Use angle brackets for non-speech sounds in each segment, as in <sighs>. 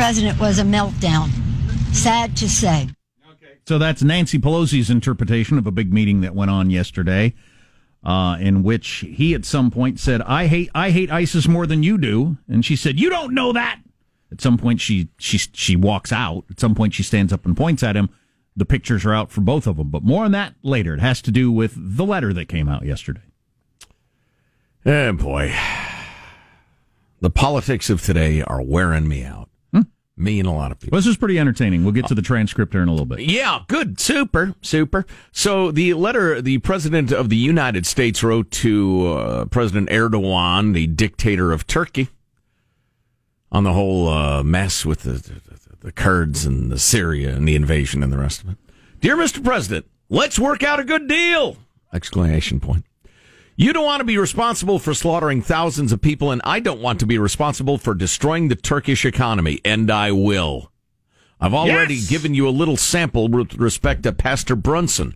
part of the president was a meltdown. Sad to say. So that's Nancy Pelosi's interpretation of a big meeting that went on yesterday, uh, in which he at some point said, "I hate I hate ISIS more than you do," and she said, "You don't know that." At some point, she she she walks out. At some point, she stands up and points at him. The pictures are out for both of them, but more on that later. It has to do with the letter that came out yesterday. Oh boy, the politics of today are wearing me out. Me and a lot of people. Well, this is pretty entertaining. We'll get to the transcript here in a little bit. Yeah, good. Super, super. So the letter the President of the United States wrote to uh, President Erdogan, the dictator of Turkey, on the whole uh, mess with the, the, the Kurds and the Syria and the invasion and the rest of it. Dear Mr. President, let's work out a good deal! Exclamation point. You don't want to be responsible for slaughtering thousands of people, and I don't want to be responsible for destroying the Turkish economy, and I will. I've already Yes! given you a little sample with respect to Pastor Brunson.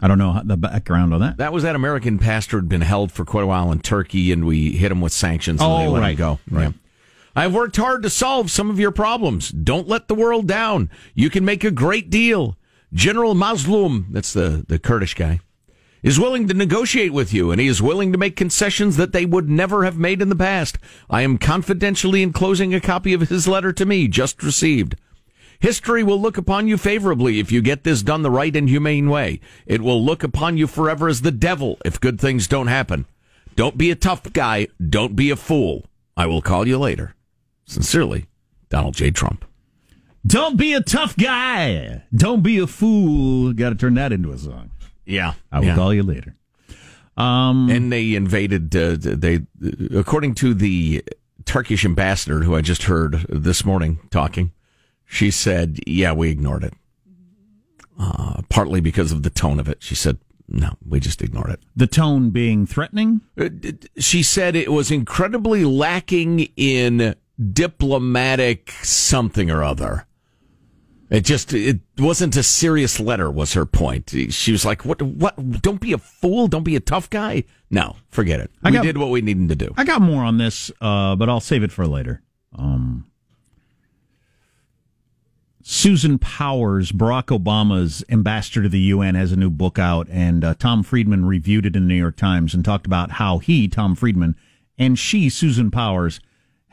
I don't know the background on that. That was that American pastor had been held for quite a while in Turkey, and we hit him with sanctions. And Oh, they let right. him go. Right. Yeah. I've worked hard to solve some of your problems. Don't let the world down. You can make a great deal. General Mazlum, that's the, the Kurdish guy, is willing to negotiate with you, and he is willing to make concessions that they would never have made in the past. I am confidentially enclosing a copy of his letter to me, just received. History will look upon you favorably if you get this done the right and humane way. It will look upon you forever as the devil if good things don't happen. Don't be a tough guy. Don't be a fool. I will call you later. Sincerely, Donald J. Trump. Don't be a tough guy. Don't be a fool. Got to turn that into a song. Yeah. I will yeah. call you later. Um, And they invaded, uh, they, according to the Turkish ambassador who I just heard this morning talking, she said, yeah, we ignored it. Uh, partly because of the tone of it. She said, no, we just ignored it. the tone being threatening. Uh, She said it was incredibly lacking in diplomatic something or other. It just it wasn't a serious letter was her point. She was like, "What what don't be a fool, don't be a tough guy." No, forget it. I we got- did what we needed to do. I got more on this, uh, but I'll save it for later. Um, Susan Powers, Barack Obama's ambassador to the UN, has a new book out, and uh, Tom Friedman reviewed it in the New York Times and talked about how he, Tom Friedman, and she, Susan Powers,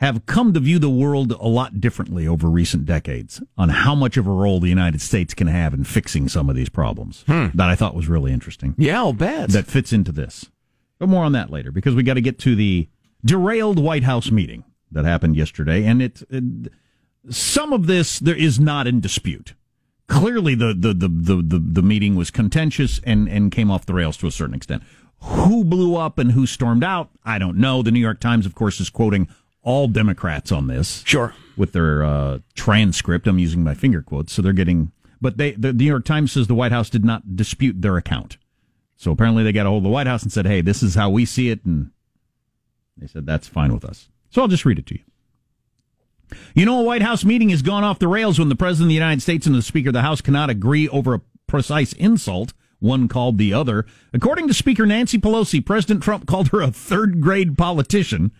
have come to view the world a lot differently over recent decades on how much of a role the United States can have in fixing some of these problems. Hmm. That I thought was really interesting Yeah, I'll bet. that fits into this. But more on that later because we got to get to the derailed White House meeting that happened yesterday, and it, it some of this there is not in dispute. Clearly, the the, the, the, the the meeting was contentious and and came off the rails to a certain extent. Who blew up and who stormed out? I don't know. The New York Times, of course, is quoting all Democrats on this sure. with their uh, transcript. I'm using my finger quotes, so they're getting. But they, the New York Times says the White House did not dispute their account. So apparently they got a hold of the White House and said, "Hey, this is how we see it," and they said that's fine with us. So I'll just read it to you. You know, a White House meeting has gone off the rails when the President of the United States and the Speaker of the House cannot agree over a precise insult. One called the other. According to Speaker Nancy Pelosi, President Trump called her a third grade politician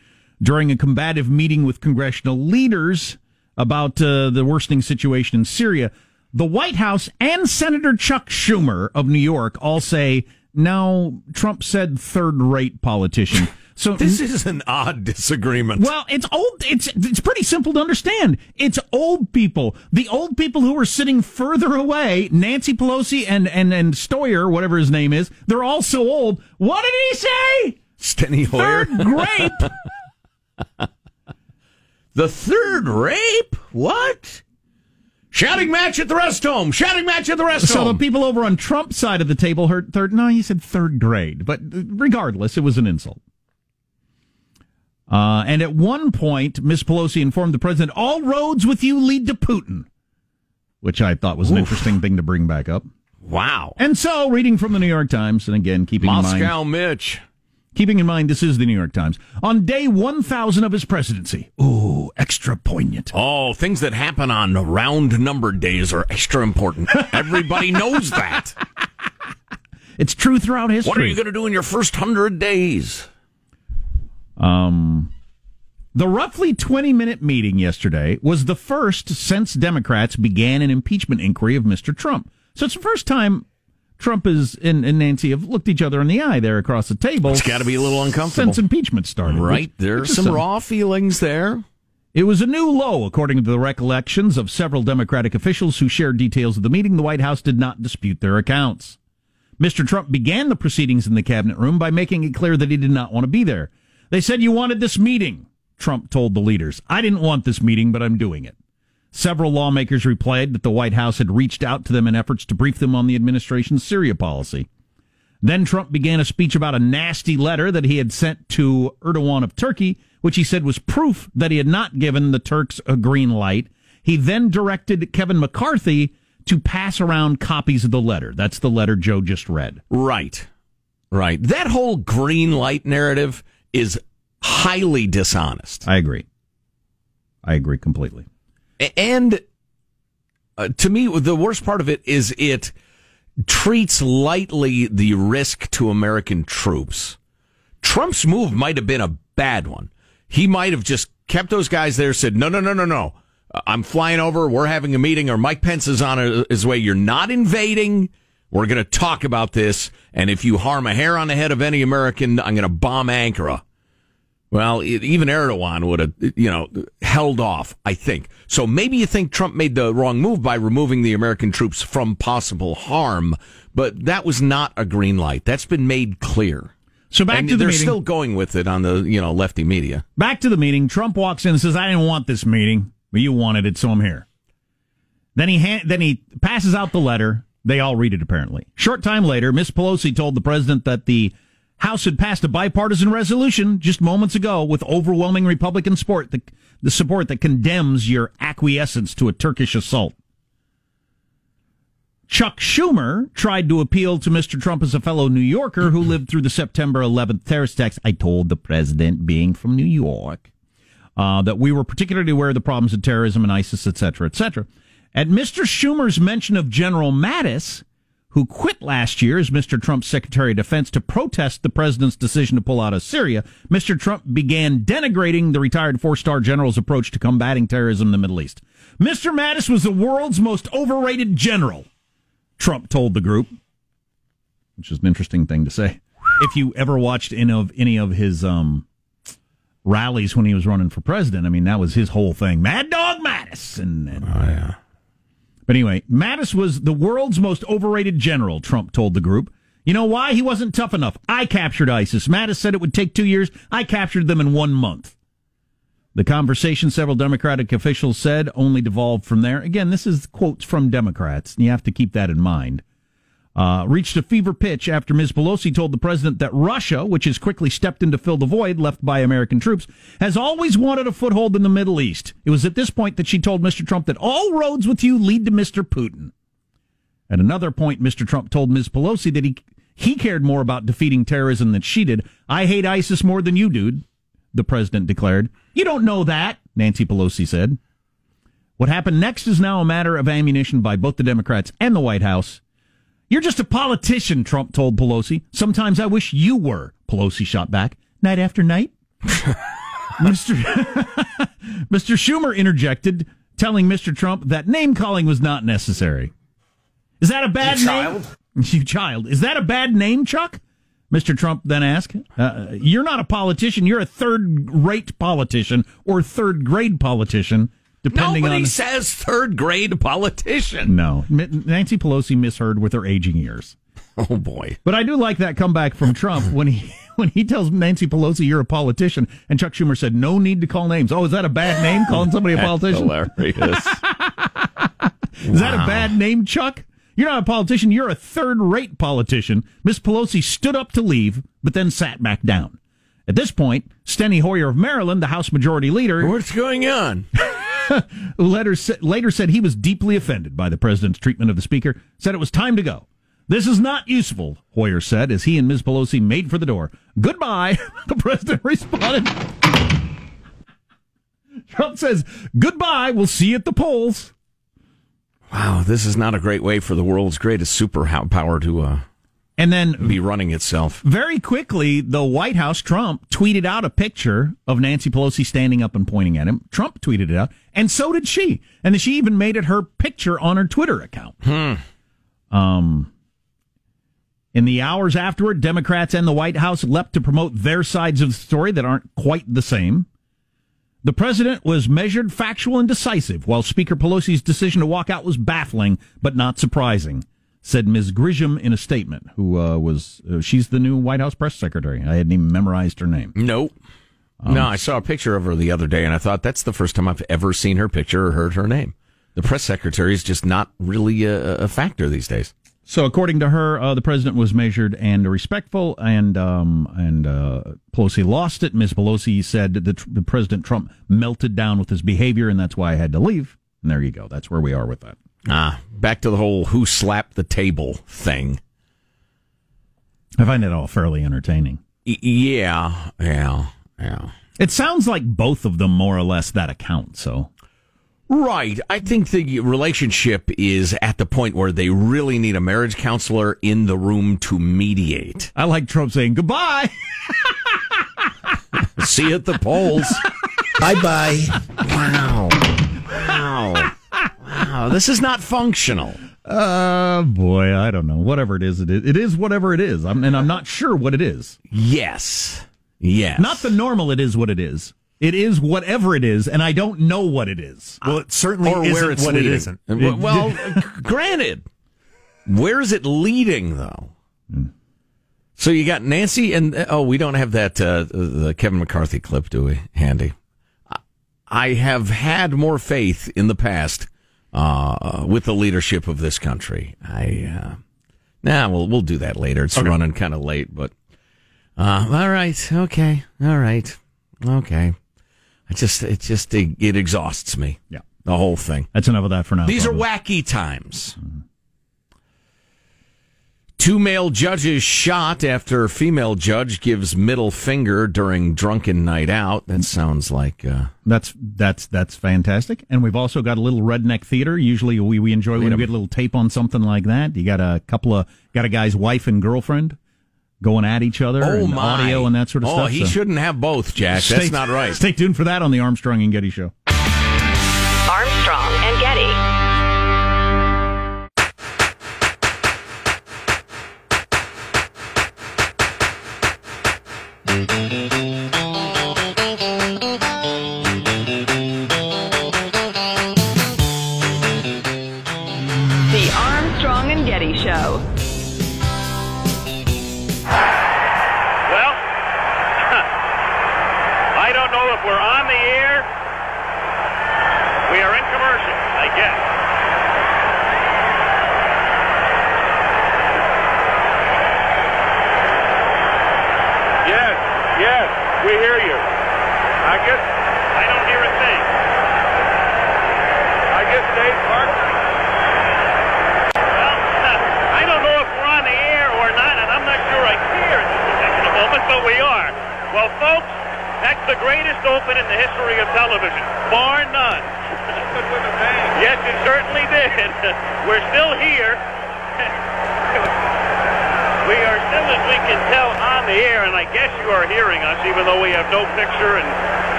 during a combative meeting with congressional leaders about uh, the worsening situation in Syria. The White House and Senator Chuck Schumer of New York all say, no, Trump said third rate politician. <laughs> So This is an odd disagreement. well, it's old. It's it's pretty simple to understand. It's old people. The old people who are sitting further away, Nancy Pelosi and and and Stoyer, whatever his name is, they're all so old. What did he say? Steny Hoyer. Third grape. <laughs> <laughs> The third rape? What? Shouting match at the rest home. Shouting match at the rest home. so the people over on Trump's side of the table heard third. No, he said third grade. But regardless, it was an insult. Uh, and at one point, Miss Pelosi informed the president, "All roads with you lead to Putin," which I thought was an interesting thing to bring back up. wow. And so, reading from the New York Times, and again, keeping in mind, Moscow Mitch. Keeping in mind this is the New York Times, on day 1,000 of his presidency. Ooh, extra poignant. Oh, things that happen on round numbered days are extra important. <laughs> Everybody knows that. It's true throughout history. What are you going to do in your first hundred days? Um, The roughly 20 minute meeting yesterday was the first since Democrats began an impeachment inquiry of Mr. Trump. So it's the first time Trump is and, and Nancy have looked each other in the eye there across the table. It's got to be a little uncomfortable. Since impeachment started. Right. Which- There are which is some some- raw feelings there. It was a new low, according to the recollections of several Democratic officials who shared details of the meeting. The White House did not dispute their accounts. Mr. Trump began the proceedings in the cabinet room by making it clear that he did not want to be there. They said, You wanted this meeting, Trump told the leaders. I didn't want this meeting, but I'm doing it. Several lawmakers replied that the White House had reached out to them in efforts to brief them on the administration's Syria policy. Then Trump began a speech about a nasty letter that he had sent to Erdogan of Turkey, which he said was proof that he had not given the Turks a green light. He then directed Kevin McCarthy to pass around copies of the letter. That's the letter Joe just read. Right. Right. That whole green light narrative is highly dishonest. I agree. I agree completely. And uh, to me, the worst part of it is it treats lightly the risk to American troops. Trump's move might have been a bad one. He might have just kept those guys there, said, no, no, no, no, no. I'm flying over. We're having a meeting, or Mike Pence is on his way. You're not invading. We're going to talk about this. And if you harm a hair on the head of any American, I'm going to bomb Ankara. Well, it, even Erdogan would have, you know, held off, I think. So maybe you think Trump made the wrong move by removing the American troops from possible harm, but that was not a green light. That's been made clear. So back and to the they're meeting. still going with it on the, you know, lefty media. Back to the meeting. Trump walks in and says, "I didn't want this meeting, but you wanted it, so I'm here." Then he ha- then he passes out the letter. They all read it apparently. Short time later, Miss Pelosi told the president that the House had passed a bipartisan resolution just moments ago with overwhelming Republican support, the, the support that condemns your acquiescence to a Turkish assault. Chuck Schumer tried to appeal to Mr. Trump as a fellow New Yorker who lived through the September 11th terrorist attacks. I told the president, being from New York, uh, that we were particularly aware of the problems of terrorism and ISIS, etc., cetera, et cetera. At Mr. Schumer's mention of General Mattis, who quit last year as Mr. Trump's Secretary of Defense to protest the president's decision to pull out of Syria, Mr. Trump began denigrating the retired four star general's approach to combating terrorism in the Middle East. Mr. Mattis was the world's most overrated general, Trump told the group, which is an interesting thing to say. If you ever watched any of any of his um, rallies when he was running for president, I mean that was his whole thing. Mad Dog Mattis, and, and Oh, yeah. But anyway, Mattis was the world's most overrated general, Trump told the group. You know why? He wasn't tough enough. I captured ISIS. Mattis said it would take two years. I captured them in one month. The conversation, several Democratic officials said, only devolved from there. Again, this is quotes from Democrats. and You have to keep that in mind. Uh, reached a fever pitch after Ms. Pelosi told the president that Russia, which has quickly stepped in to fill the void left by American troops, has always wanted a foothold in the Middle East. It was at this point that she told Mr. Trump that all roads with you lead to Mr. Putin. At another point, Mr. Trump told Ms. Pelosi that he he cared more about defeating terrorism than she did. I hate ISIS more than you, dude, the president declared. You don't know that, Nancy Pelosi said. What happened next is now a matter of ammunition by both the Democrats and the White House. You're just a politician, Trump told Pelosi. Sometimes I wish you were, Pelosi shot back. Night after night? <laughs> Mr. <laughs> Mr. Schumer interjected, telling Mr. Trump that name calling was not necessary. Is that a bad You name? <laughs> You child. Is that a bad name, Chuck? Mr. Trump then asked. Uh, you're not a politician. You're a third rate politician or third grade politician, depending Nobody on. says third grade politician. No. Nancy Pelosi misheard with her aging years. <laughs> Oh boy. But I do like that comeback from Trump when he <laughs> when he tells Nancy Pelosi you're a politician, and Chuck Schumer said no need to call names. Oh, is that a bad name? Calling somebody a <laughs> politician? Hilarious. Is that a bad name, Chuck? You're not a politician. You're a third rate politician. Miss Pelosi stood up to leave, but then sat back down. At this point, Steny Hoyer of Maryland, the House Majority Leader, What's going on? <laughs> later, later said he was deeply offended by the president's treatment of the speaker, said it was time to go. This is not useful, Hoyer said as he and Ms. Pelosi made for the door. Goodbye, <laughs> the president responded. Trump says, Goodbye, we'll see you at the polls. Wow, this is not a great way for the world's greatest superpower to uh, And then be running itself. very quickly, the White House, Trump, tweeted out a picture of Nancy Pelosi standing up and pointing at him. Trump tweeted it out, and so did she. And she even made it her picture on her Twitter account. Um, in the hours afterward, Democrats and the White House leapt to promote their sides of the story that aren't quite the same. The president was measured, factual, and decisive, while Speaker Pelosi's decision to walk out was baffling but not surprising, said Ms. Grisham in a statement, who uh, was, uh, she's the new White House press secretary. I hadn't even memorized her name. Nope. no, I saw a picture of her the other day, and I thought that's the first time I've ever seen her picture or heard her name. The press secretary is just not really a, a factor these days. So, according to her, uh, the president was measured and respectful, and um, and uh, Pelosi lost it. Ms. Pelosi said that the, the President Trump melted down with his behavior, and that's why I had to leave. And there you go. That's where we are with that. Ah, back to the whole who slapped the table thing. I find it all fairly entertaining. Y- yeah, yeah, yeah. It sounds like both of them more or less that account. So Right. I think the relationship is at the point where they really need a marriage counselor in the room to mediate. I like Trump saying goodbye. See you at the polls. <laughs> Bye bye. Wow. Wow. Wow. This is not functional. Uh boy, I don't know. Whatever it is, it is. It is whatever it is. I'm, and I'm not sure what it is. Yes. Yes. Not the normal. It is what it is. It is whatever it is, and I don't know what it is. Well, it certainly or isn't where it's what leading. it isn't. Well, well, <laughs> granted, where is it leading though? So you got Nancy and oh, we don't have that uh, the Kevin McCarthy clip, do we? Handy. I have had more faith in the past uh, with the leadership of this country. I uh, nah, we'll we'll do that later. It's running kind of late, but uh, all right, okay, all right, okay. I just it just it, it exhausts me. Yeah. the whole thing. That's enough of that for now. These are wacky times. Two male judges shot after female judge gives middle finger during drunken night out. That sounds like uh, That's that's that's fantastic. And we've also got a little redneck theater. Usually we, we enjoy when we get a little tape on something like that. You got a couple of got a guy's wife and girlfriend going at each other oh and my audio and that sort of oh, stuff. Oh, he so shouldn't have both, Jack. stay- That's not right. Stay tuned for that on the Armstrong and Getty show. The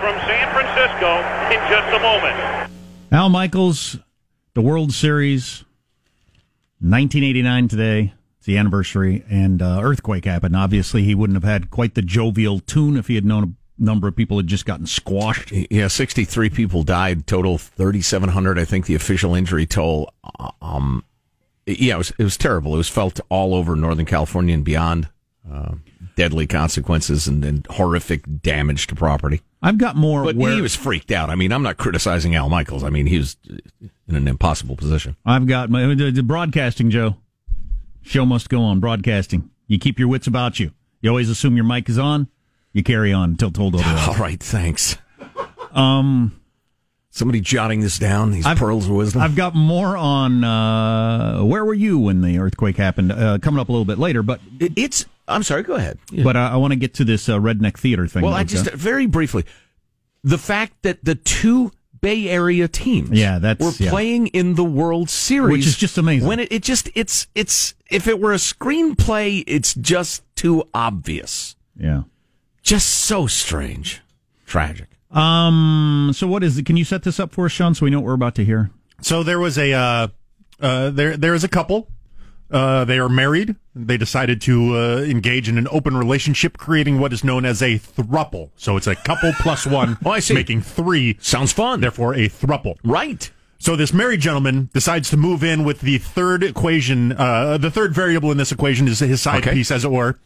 from San Francisco in just a moment. Al Michaels, the World Series, 1989 today. It's the anniversary, and uh, earthquake happened. Obviously, he wouldn't have had quite the jovial tune if he had known a number of people had just gotten squashed. Yeah, 63 people died, total 3,700, I think the official injury toll. Um, yeah, it was, it was terrible. It was felt all over Northern California and beyond. Uh, deadly consequences and, and horrific damage to property. I've got more. But where, he was freaked out. I mean, I'm not criticizing Al Michaels. I mean, he was in an impossible position. I've got my the, the broadcasting, Joe. Show must go on. Broadcasting. You keep your wits about you. You always assume your mic is on. You carry on until told otherwise. <laughs> All right, thanks. Um, somebody jotting this down. These I've- pearls of wisdom. I've got more on uh, where were you when the earthquake happened? Uh, coming up a little bit later, but It- it's. I'm sorry. Go ahead. but uh, I want to get to this uh, redneck theater thing. Well, I just very briefly, the fact that the two Bay Area teams. Yeah, that's- we're yeah. playing in the World Series, Which is just amazing. When it, it just it's it's if it were a screenplay, it's just too obvious, Yeah. just so strange, tragic. Um. So what is it? Can you set this up for us, Sean, so we know what we're about to hear? So there was a uh, uh, there there is a couple. Uh, they are married. They decided to uh, engage in an open relationship, creating what is known as a thruple. So it's a couple plus one, <laughs> Oh, I see. making three. Sounds fun, Therefore, a thruple. right? So this married gentleman decides to move in with the third equation. Uh, the third variable in this equation is his side Okay. piece, as it were.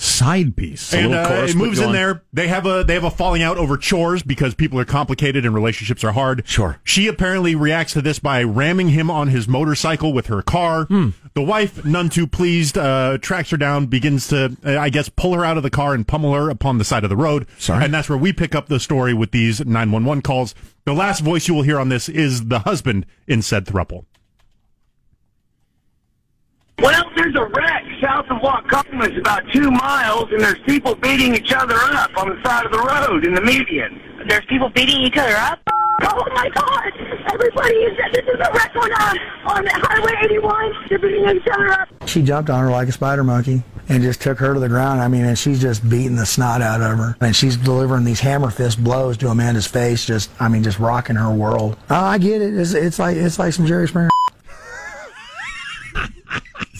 Side piece. and little uh, chorus, it moves in there. They have a they have a falling out over chores because people are complicated and relationships are hard. Sure. She apparently reacts to this by ramming him on his motorcycle with her car. Hmm. The wife, none too pleased, uh, tracks her down, begins to, uh, I guess, pull her out of the car and pummel her upon the side of the road. Sorry. And that's where we pick up the story with these 911 calls. The last voice you will hear on this is the husband in said thruple. Well, there's a wreck south of Waukegan. It's about two miles, and there's people beating each other up on the side of the road in the median. There's people beating each other up. Oh my God! Everybody is this is a wreck on uh, on Highway 81. They're beating each other up. She jumped on her like a spider monkey and just took her to the ground. I mean, and she's just beating the snot out of her. And she's delivering these hammer fist blows to Amanda's face, just, I mean, just rocking her world. Oh, I get it. It's, it's like, it's like some Jerry Springer.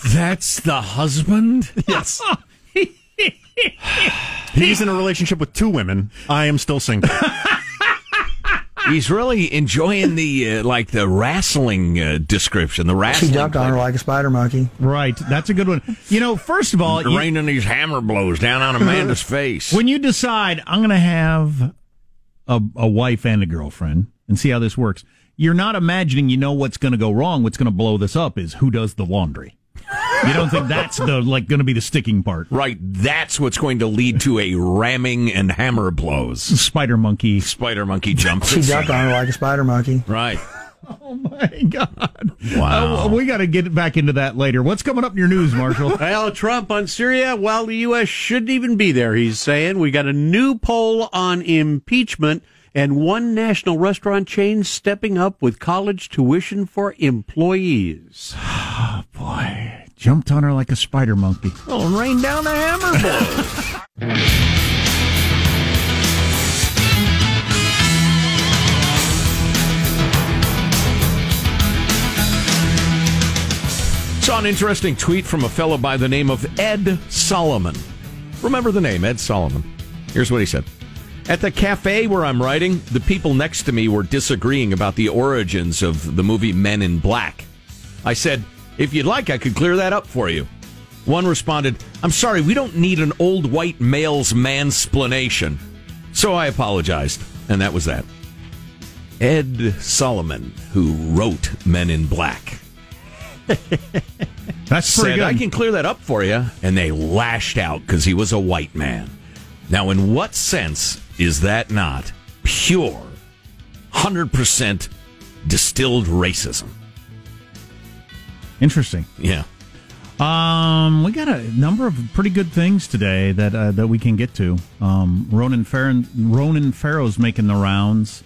That's the husband. <laughs> Yes. <laughs> He's in a relationship with two women. I am still single. <laughs> He's really enjoying the uh, like the wrestling uh, description. The wrestling. She wrestling. jumped on her like a spider monkey. Right. That's a good one. You know, first of all, you- raining these hammer blows down on Amanda's face. when you decide I'm going to have a, a wife and a girlfriend and see how this works, you're not imagining you know what's going to go wrong. What's going to blow this up is who does the laundry. You don't think that's the like going to be the sticking part? Right, that's what's going to lead to a ramming and hammer blows. Spider monkey. Spider monkey jumps. She jumped on her like a spider monkey. Right. <laughs> Oh my god! Wow. Uh, we got to get back into that later. What's coming up in your news, Marshall? <laughs> Well, Trump on Syria, well, the U.S. shouldn't even be there, he's saying. We got a new poll on impeachment and one national restaurant chain stepping up with college tuition for employees. <sighs> <sighs> Boy, jumped on her like a spider monkey. Oh, rain down the hammer blows. <laughs> Saw an interesting tweet from a fellow by the name of Ed Solomon. Remember the name, Ed Solomon. Here's what he said. At the cafe where I'm writing, the people next to me were disagreeing about the origins of the movie Men in Black. I said, if you'd like, I could clear that up for you. One responded, I'm sorry, we don't need an old white male's mansplanation. So I apologized, and that was that. Ed Solomon, who wrote Men in Black, <laughs> That's pretty said, good. I can clear that up for you. And they lashed out because he was a white man. Now, in what sense is that not pure, 100% distilled racism? Interesting. Yeah. Um, we got a number of pretty good things today that uh, that we can get to. Um, Ronan Farrow, Ronan Farrow's making the rounds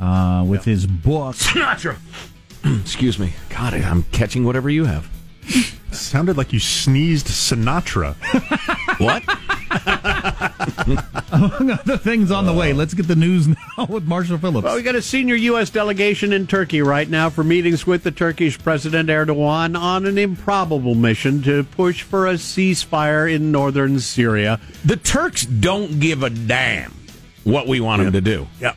uh, with his book. Sinatra. <clears throat> Excuse me. God, it, I'm catching whatever you have. Sounded like you sneezed Sinatra. What? <laughs> Among <laughs> other things on the way. Let's get the news now with Marshall Phillips. Well, we got a senior U.S. delegation in Turkey right now for meetings with the Turkish President Erdogan on an improbable mission to push for a ceasefire in northern Syria. The Turks don't give a damn what we want them to do. Yeah.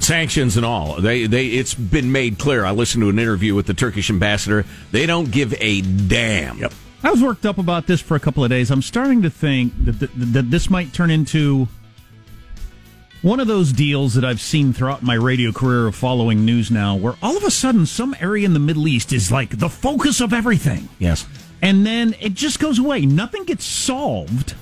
Sanctions and all. They they it's been made clear. I listened to an interview with the Turkish ambassador. They don't give a damn. Yep. I was worked up about this for a couple of days. I'm starting to think that, that, that this might turn into one of those deals that I've seen throughout my radio career of following news now, where all of a sudden some area in the Middle East is like the focus of everything. Yes. And then it just goes away. Nothing gets solved.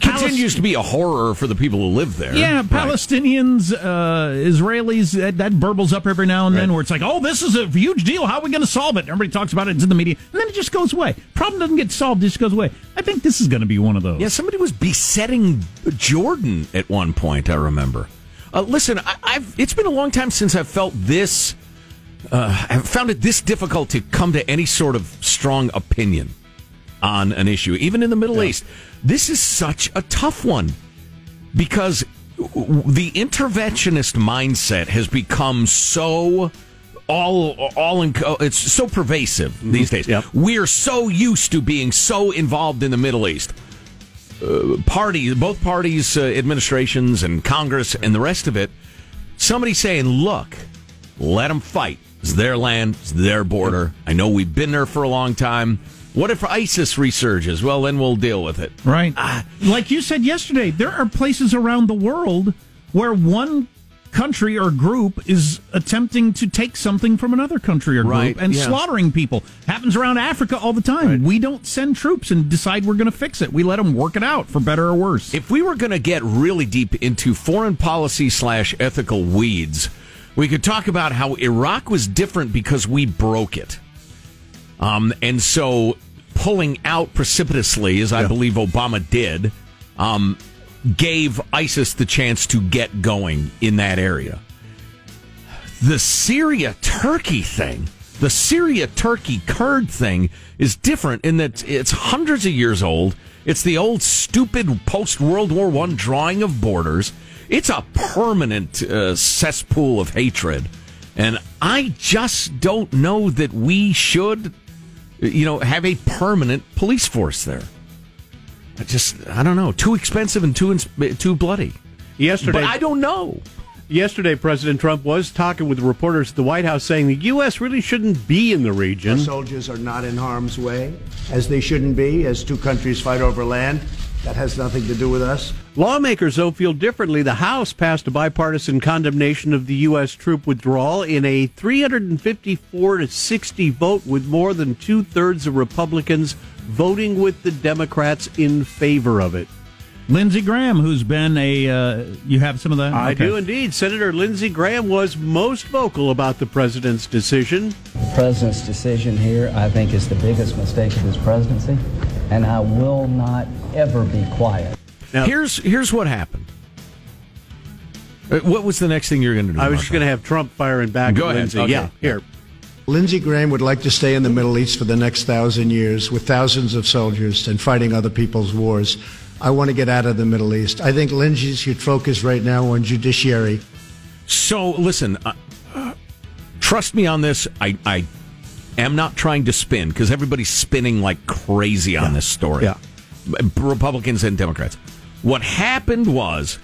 Continues to be a horror for the people who live there. Yeah. Palestinians, uh, Israelis, that, that burbles up every now and then where it's like, oh, this is a huge deal. How are we going to solve it? Everybody talks about it. It's in the media. And then it just goes away. Problem doesn't get solved. It just goes away. I think this is going to be one of those. Yeah, somebody was besetting Jordan at one point, I remember. Uh, listen, I, I've it's been a long time since I've felt this. Uh, I've found it this difficult to come to any sort of strong opinion on an issue, even in the Middle East. This is such a tough one because the interventionist mindset has become so all all in, it's so pervasive these days. We're so used to being so involved in the Middle East. Uh, parties, both parties, uh, administrations, and Congress, and the rest of it. Somebody saying, "Look, let them fight. It's their land. It's their border. I know we've been there for a long time. What if ISIS resurges? Well, then we'll deal with it." Right. like you said yesterday, there are places around the world where one country or group is attempting to take something from another country or group Right, and yeah. slaughtering people. Happens around Africa all the time. We don't send troops and decide we're going to fix it. We let them work it out for better or worse. If we were going to get really deep into foreign policy slash ethical weeds, we could talk about how Iraq was different because we broke it. Um, and so pulling out precipitously, as I believe Obama did, um, gave ISIS the chance to get going in that area. The Syria Turkey thing, the Syria Turkey Kurd thing is different in that it's hundreds of years old. It's the old stupid post World War One drawing of borders. It's a permanent uh, cesspool of hatred. And I just don't know that we should, you know, have a permanent police force there. I just, I don't know. Too expensive and too, ins- too bloody. Yesterday, But I don't know. Yesterday, President Trump was talking with reporters at the White House, saying the U.S. really shouldn't be in the region. Our soldiers are not in harm's way, as they shouldn't be, as two countries fight over land. That has nothing to do with us. Lawmakers, though, feel differently. The House passed a bipartisan condemnation of the U.S. troop withdrawal in a 354 to 60 vote, with more than two thirds of Republicans voting with the Democrats in favor of it. Lindsey Graham, who's been a, uh, you have some of that? I Okay. do indeed. Senator Lindsey Graham was most vocal about the president's decision. The president's decision here, I think, is the biggest mistake of his presidency, and I will not ever be quiet. Now, here's here's what happened. Uh, What was the next thing you're going to do? I was just going to have Trump firing back Go ahead. Lindsey. Okay. Yeah, here. Lindsey Graham would like to stay in the Middle East for the next thousand years with thousands of soldiers and fighting other people's wars. I want to get out of the Middle East. I think Lindsey should focus right now on judiciary. So listen, uh, uh, trust me on this. I I am not trying to spin because everybody's spinning like crazy on this story. Yeah. Republicans and Democrats. What happened was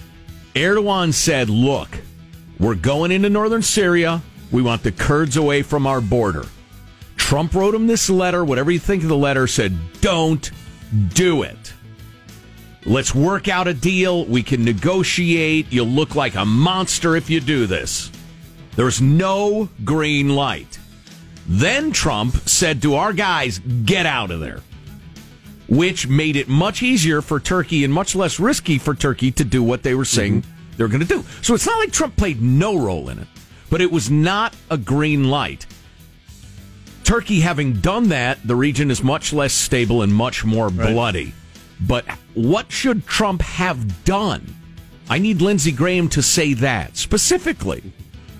Erdogan said, "Look, we're going into northern Syria. We want the Kurds away from our border." Trump wrote him this letter. Whatever you think of the letter, said, "Don't do it." Let's work out a deal. We can negotiate. You'll look like a monster if you do this. There's no green light. Then Trump said to our guys, get out of there. Which made it much easier for Turkey and much less risky for Turkey to do what they were saying mm-hmm. they were going to do. So it's not like Trump played no role in it, but it was not a green light. Turkey having done that, the region is much less stable and much more bloody. But what should Trump have done? I need Lindsey Graham to say that specifically.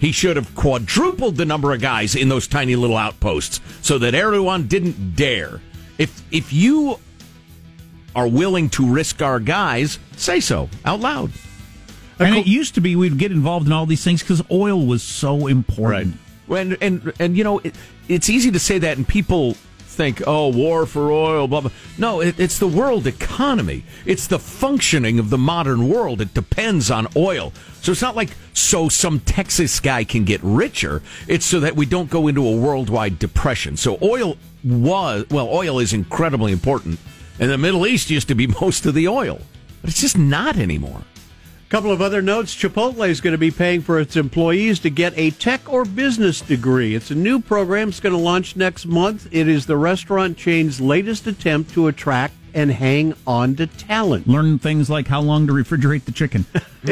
He should have quadrupled the number of guys in those tiny little outposts so that Erdogan didn't dare. If if you are willing to risk our guys, say so out loud. And it used to be we'd get involved in all these things because oil was so important. And and and you know, it, it's easy to say that, and people think, "Oh, war for oil." Blah blah. No, it, it's the world economy. It's the functioning of the modern world. It depends on oil. So it's not like so some Texas guy can get richer. It's so that we don't go into a worldwide depression. So oil was well, oil is incredibly important, and the Middle East used to be <laughs> most of the oil, but it's just not anymore. Couple of other notes. Chipotle is going to be paying for its employees to get a tech or business degree. It's a new program. It's going to launch next month. It is the restaurant chain's latest attempt to attract and hang on to talent. Learn things like how long to refrigerate the chicken. <laughs>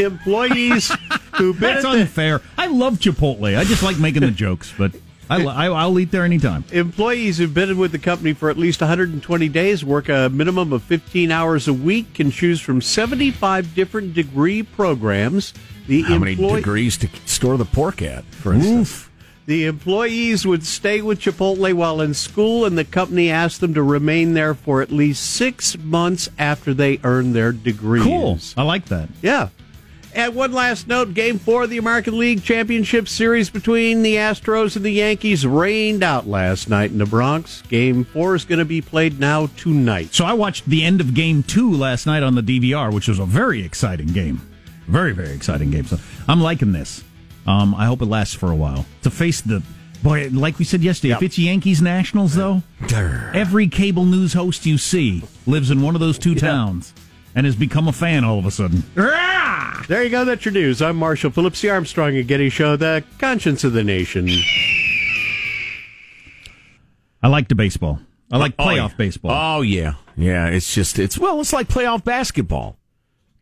Employees <laughs> been That's the- unfair. I love Chipotle. I just like making the jokes, but I, I, I'll eat there anytime. Employees who've been with the company for at least 120 days, work a minimum of 15 hours a week, can choose from 75 different degree programs. The How many degrees to store the pork at, for instance? The employees would stay with Chipotle while in school, and the company asked them to remain there for at least six months after they earned their degrees. Cool. I like that. Yeah. And one last note Game four of the American League Championship Series between the Astros and the Yankees rained out last night in the Bronx. Game four is going to be played now tonight. So I watched the end of game two last night on the DVR, which was a very exciting game. Very, very exciting game. So I'm liking this. Um, I hope it lasts for a while. To face the boy, like we said yesterday, if it's Yankees Nationals though, every cable news host you see lives in one of those two towns and has become a fan all of a sudden. There you go. That's your news. I'm Marshall Phillips, the Armstrong and Getty Show, the conscience of the nation. I like the baseball. I like Oh, playoff yeah. baseball. Oh yeah, yeah. It's just it's well, it's like playoff basketball.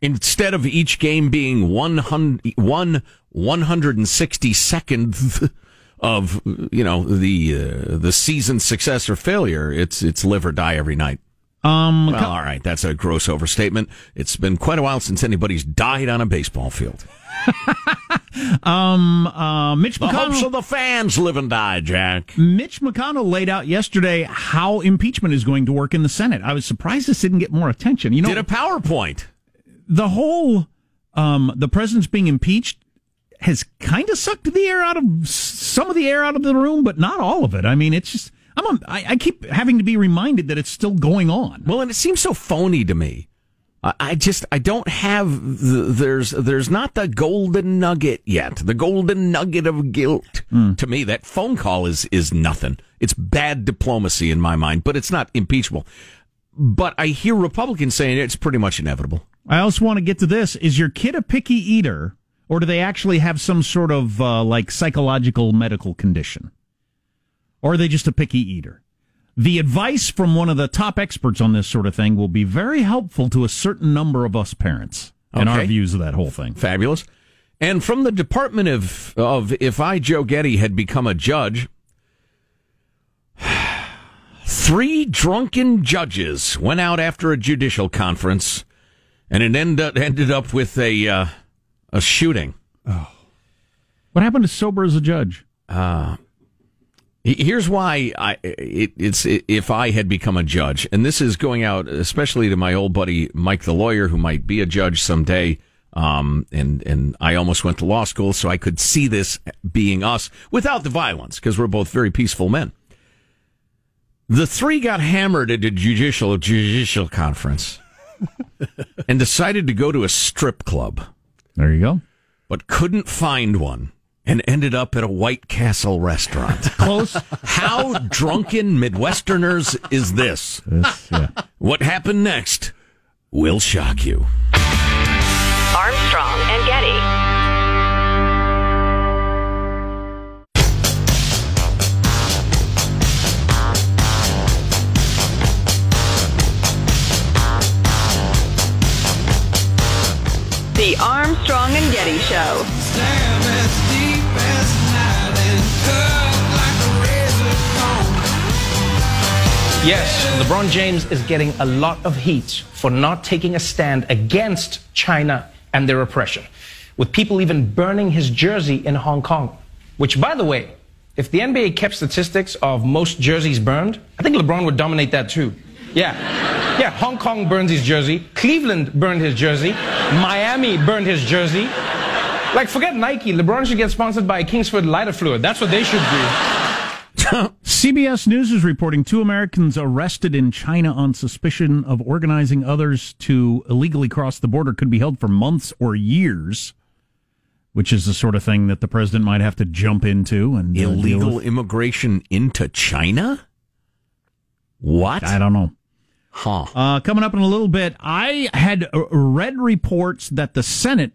Instead of each game being one hundred one one hundred and sixty seconds <laughs> of you know the uh, the season's success or failure, it's it's live or die every night. Um, Well, all right, that's a gross overstatement. It's been quite a while since anybody's died on a baseball field. <laughs> um, uh, Mitch The hopes of the fans live and die, Jack. Mitch McConnell laid out yesterday how impeachment is going to work in the Senate. I was surprised this didn't get more attention. You know, Did a PowerPoint. the whole um, the president's being impeached has kind of sucked the air out of some of the air out of the room, but not all of it. I mean, it's just I'm a, I, I keep having to be reminded that it's still going on. Well, and it seems so phony to me. I- I just I don't have the, there's there's not the golden nugget yet. The golden nugget of guilt. To me, that phone call is is nothing. It's bad diplomacy in my mind, but it's not impeachable. But I hear Republicans saying it's pretty much inevitable. I also want to get to this: Is your kid a picky eater, or do they actually have some sort of uh, like psychological medical condition, or are they just a picky eater? The advice from one of the top experts on this sort of thing will be very helpful to a certain number of us parents and our views of that whole thing. Fabulous. And from the Department of of if I Joe Getty had become a judge, <sighs> three drunken judges went out after a judicial conference, and it ended ended up with a uh, a shooting. Oh. What happened to sober as a judge? Uh, here's why I it, it's if I had become a judge, and this is going out especially to my old buddy Mike, the lawyer, who might be a judge someday. Um, and and I almost went to law school, so I could see this being us without the violence because we're both very peaceful men. The three got hammered at a judicial judicial conference <laughs> and decided to go to a strip club There you go. but couldn't find one and ended up at a White Castle restaurant. <laughs> Close. How drunken Midwesterners is this? This, yeah. What happened next will shock you. Armstrong and Getty. The Armstrong and Getty Show. Yes, LeBron James is getting a lot of heat for not taking a stand against China and their oppression, with people even burning his jersey in Hong Kong. Which, by the way, if the NBA kept statistics of most jerseys burned, I think LeBron would dominate that too. Yeah. Yeah, Hong Kong burns his jersey, Cleveland burned his jersey, Miami burned his jersey. Like, forget Nike. LeBron should get sponsored by Kingsford lighter fluid. That's what they should do. CBS News is reporting two Americans arrested in China on suspicion of organizing others to illegally cross the border could be held for months or years, which is the sort of thing that the president might have to jump into and uh, Illegal immigration into China? What? I don't know. Huh. Uh, coming up in a little bit, I had read reports that the Senate,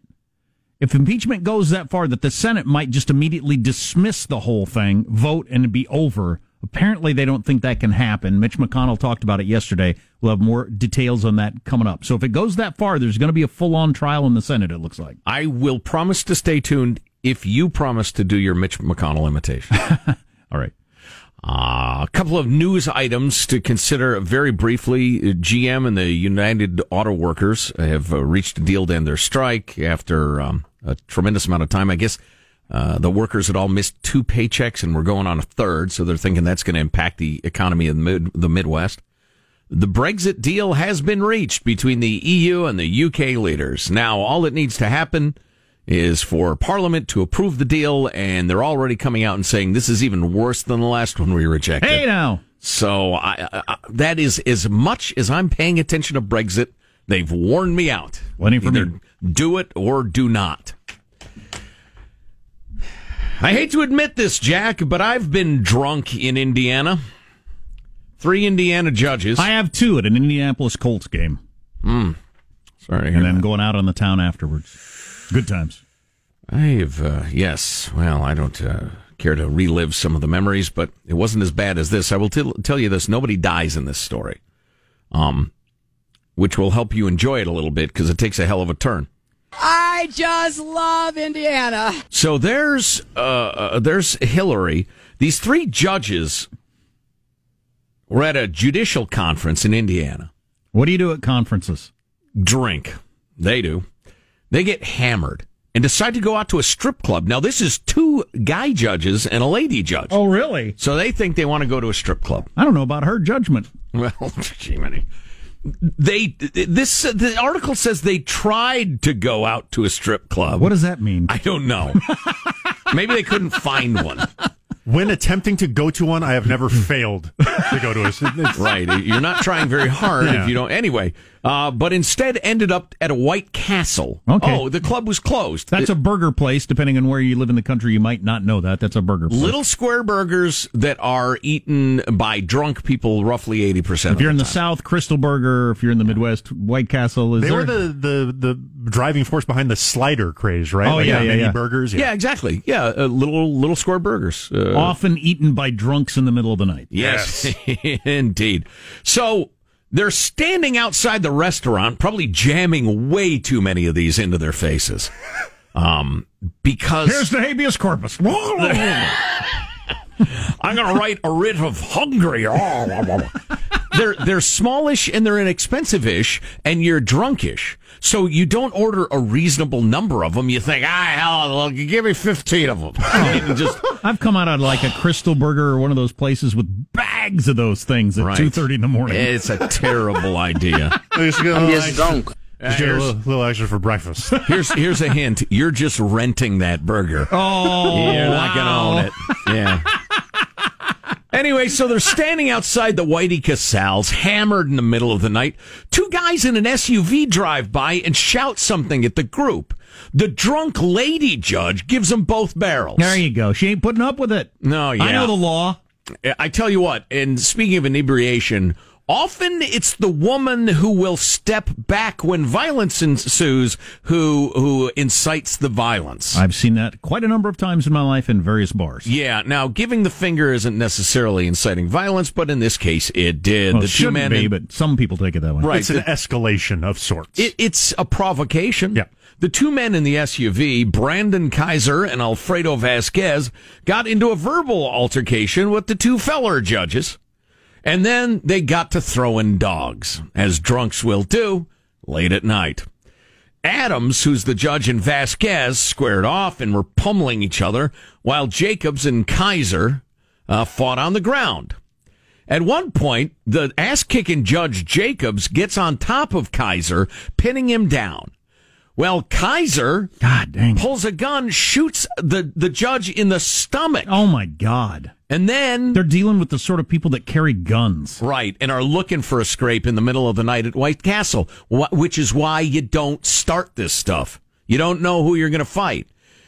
if impeachment goes that far, that the Senate might just immediately dismiss the whole thing, vote, and be over. Apparently, they don't think that can happen. Mitch McConnell talked about it yesterday. We'll have more details on that coming up. So if it goes that far, there's going to be a full on trial in the Senate, it looks like. I will promise to stay tuned if you promise to do your Mitch McConnell imitation. <laughs> All right. Uh, a couple of news items to consider very briefly. GM and the United Auto Workers have uh, reached a deal to end their strike after um, a tremendous amount of time. I guess uh, the workers had all missed two paychecks and we're going on a third, so they're thinking that's going to impact the economy of the, mid, the Midwest. The Brexit deal has been reached between the EU and the UK leaders. Now, all that needs to happen is for Parliament to approve the deal, and they're already coming out and saying this is even worse than the last one we rejected. Hey now. So I, I, that is as much as I'm paying attention to Brexit. They've warned me out. Plenty for Either me. do it or do not. I hate to admit this, Jack, but I've been drunk in Indiana. Three Indiana judges. I have two at an Indianapolis Colts game. Mm. Sorry. And then that. going out on the town afterwards. Good times. I've, uh, yes, well, I don't uh, care to relive some of the memories, but it wasn't as bad as this. I will t- tell you this nobody dies in this story, um, which will help you enjoy it a little bit because it takes a hell of a turn. I just love Indiana. So there's uh, uh, there's Hillary. These three judges were at a judicial conference in Indiana. What do you do at conferences? Drink. They do. They get hammered and decide to go out to a strip club. Now this is two guy judges and a lady judge. Oh, really? So they think they want to go to a strip club. I don't know about her judgment. <laughs> Well, <laughs> gee, many. They this the article says they tried to go out to a strip club. What does that mean? I don't know. <laughs> Maybe they couldn't find one. When attempting to go to one, I have never failed to go to a. it's- Right. You're not trying very hard Yeah. if you don't. Anyway, uh, but instead ended up at a White Castle. Okay. Oh, the club was closed. That's a burger place. Depending on where you live in the country, you might not know that. That's a burger place. Little square burgers that are eaten by drunk people roughly 80% if of you're in the the time. South, Krystal Burger. If you're in the Midwest, White Castle is They there. were the, the, the driving force behind the slider craze, right? Oh, yeah, yeah, mini yeah. burgers. Yeah, exactly. Yeah, uh, little little square burgers. Uh, often eaten by drunks in the middle of the night. Yes, <laughs> indeed. So they're standing outside the restaurant, probably jamming way too many of these into their faces. Um, because Here's the habeas corpus. <laughs> <laughs> I'm going to write a writ of hungry. they're they're smallish and they're inexpensive-ish, and you're drunkish. So you don't order a reasonable number of them. You think, ah, hell, well, give me fifteen of them. just I've come out of like a Krystal Burger or one of those places with bags of those things at Right. two thirty in the morning. it's a terrible idea. <laughs> Just get a I'm just drunk. Just get a little, little extra for breakfast. <laughs> Here's here's a hint. You're just renting that burger. Oh, You're not going to own it. Yeah. Anyway, so they're standing outside the Whitey Casals, hammered in the middle of the night. Two guys in an SUV drive by and shout something at the group. The drunk lady judge gives them both barrels. There you go. She ain't putting up with it. No, yeah. I know the law. I tell you what, and speaking of inebriation, often it's the woman who will step back when violence ensues who who incites the violence. I've seen that quite a number of times in my life in various bars. Yeah, now giving the finger isn't necessarily inciting violence, but in this case it did. Well, the it two men be, in- but some people take it that way. Right. It's an escalation of sorts. It, it's a provocation. Yeah. The two men in the SUV, Brandon Kaiser and Alfredo Vasquez, got into a verbal altercation with the two feller judges. And then they got to throwing dogs, as drunks will do, late at night. Adams, who's the judge, and Vasquez squared off and were pummeling each other, while Jacobs and Kaiser uh, fought on the ground. At one point, the ass kicking Judge Jacobs gets on top of Kaiser, pinning him down. Well, Kaiser God dang. pulls a gun, shoots the, the judge in the stomach, Oh my God. And then They're dealing with the sort of people that carry guns. right and are looking for a scrape in the middle of the night at White Castle, wh- which is why you don't start this stuff. You don't know who you're going to fight.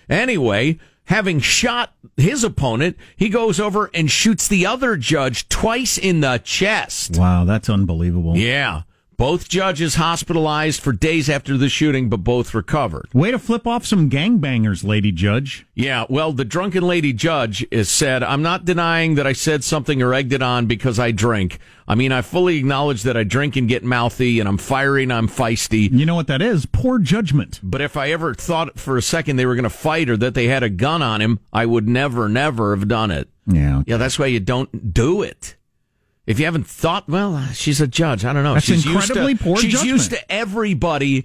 Anyway, having shot his opponent, he goes over and shoots the other judge twice in the chest. Wow, that's unbelievable. Yeah. Both judges hospitalized for days after the shooting, but both recovered. Way to flip off some gangbangers, lady judge. Yeah, well, the drunken lady judge is said, I'm not denying that I said something or egged it on because I drink. I mean, I fully acknowledge that I drink and get mouthy and I'm fiery and I'm feisty. You know what that is? Poor judgment. But if I ever thought for a second they were going to fight or that they had a gun on him, I would never, never have done it. Yeah. Yeah, that's why you don't do it. If you haven't thought, well, uh, she's a judge. I don't know. That's she's incredibly used to, poor She's judgment. used to everybody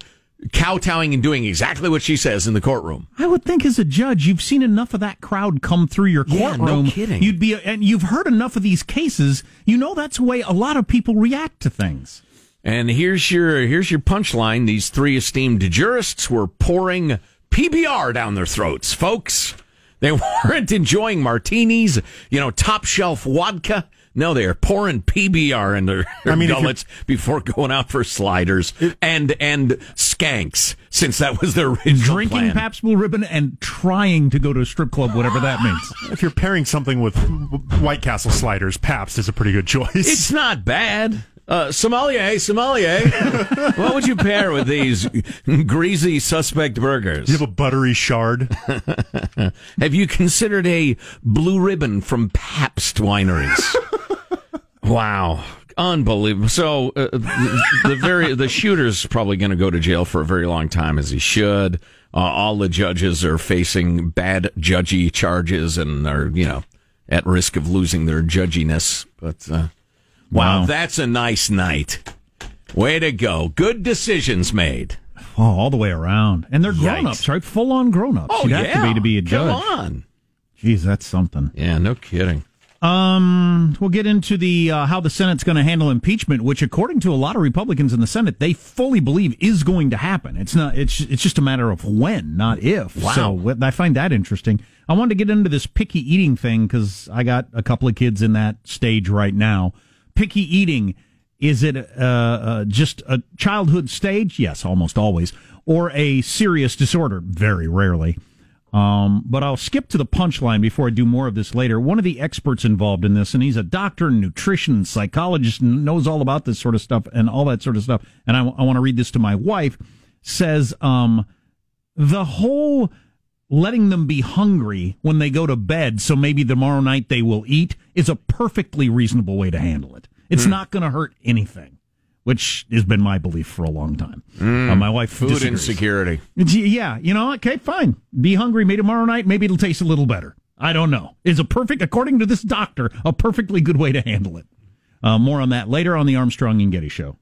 kowtowing and doing exactly what she says in the courtroom. I would think as a judge, you've seen enough of that crowd come through your courtroom. Yeah, no kidding. You'd be, and you've heard enough of these cases. You know that's the way a lot of people react to things. And here's your here's your punchline. These three esteemed jurists were pouring PBR down their throats, folks. They <laughs> weren't enjoying martinis, you know, top shelf vodka. No, they are pouring PBR in their, their I mean, if you're- gullets before going out for sliders and and skanks, since that was their original Drinking plan. Pabst Blue Ribbon and trying to go to a strip club, whatever that means. If you're pairing something with White Castle sliders, Pabst is a pretty good choice. It's not bad. Uh, sommelier, sommelier. <laughs> what would you pair with these greasy suspect burgers? you have a buttery chard. <laughs> Have you considered a blue ribbon from Pabst wineries? <laughs> wow. Unbelievable. So uh, the, the very the shooter's probably going to go to jail for a very long time, as he should. Uh, all the judges are facing bad judgy charges and are you know at risk of losing their judginess. But uh, wow, Wow. that's a nice night. Way to go! Good decisions made. Oh, all the way around. And they're grown ups, right? Full on grown ups. Oh You'd yeah, have to be to be a judge. Come on. Jeez, that's something. Yeah, no kidding. Um, we'll get into the uh, how the Senate's going to handle impeachment, which, according to a lot of Republicans in the Senate, they fully believe is going to happen. It's not. It's it's just a matter of when, not if. Wow. So I find that interesting. I wanted to get into this picky eating thing because I got a couple of kids in that stage right now. Picky eating is it uh, uh, just a childhood stage? Yes, almost always, or a serious disorder? Very rarely. Um, but I'll skip to the punchline before I do more of this later. One of the experts involved in this, and he's a doctor and nutrition and psychologist and knows all about this sort of stuff and all that sort of stuff. And I, I want to read this to my wife. Says, um, the whole letting them be hungry when they go to bed, so maybe tomorrow night they will eat, is a perfectly reasonable way to handle it. It's Hmm. not going to hurt anything, which has been my belief for a long time. Uh, my wife Food disagrees. insecurity. Yeah, you know, okay, fine. Be hungry. Maybe tomorrow night, maybe it'll taste a little better. I don't know. Is a perfect, according to this doctor, a perfectly good way to handle it. Uh, more on that later on the Armstrong and Getty Show.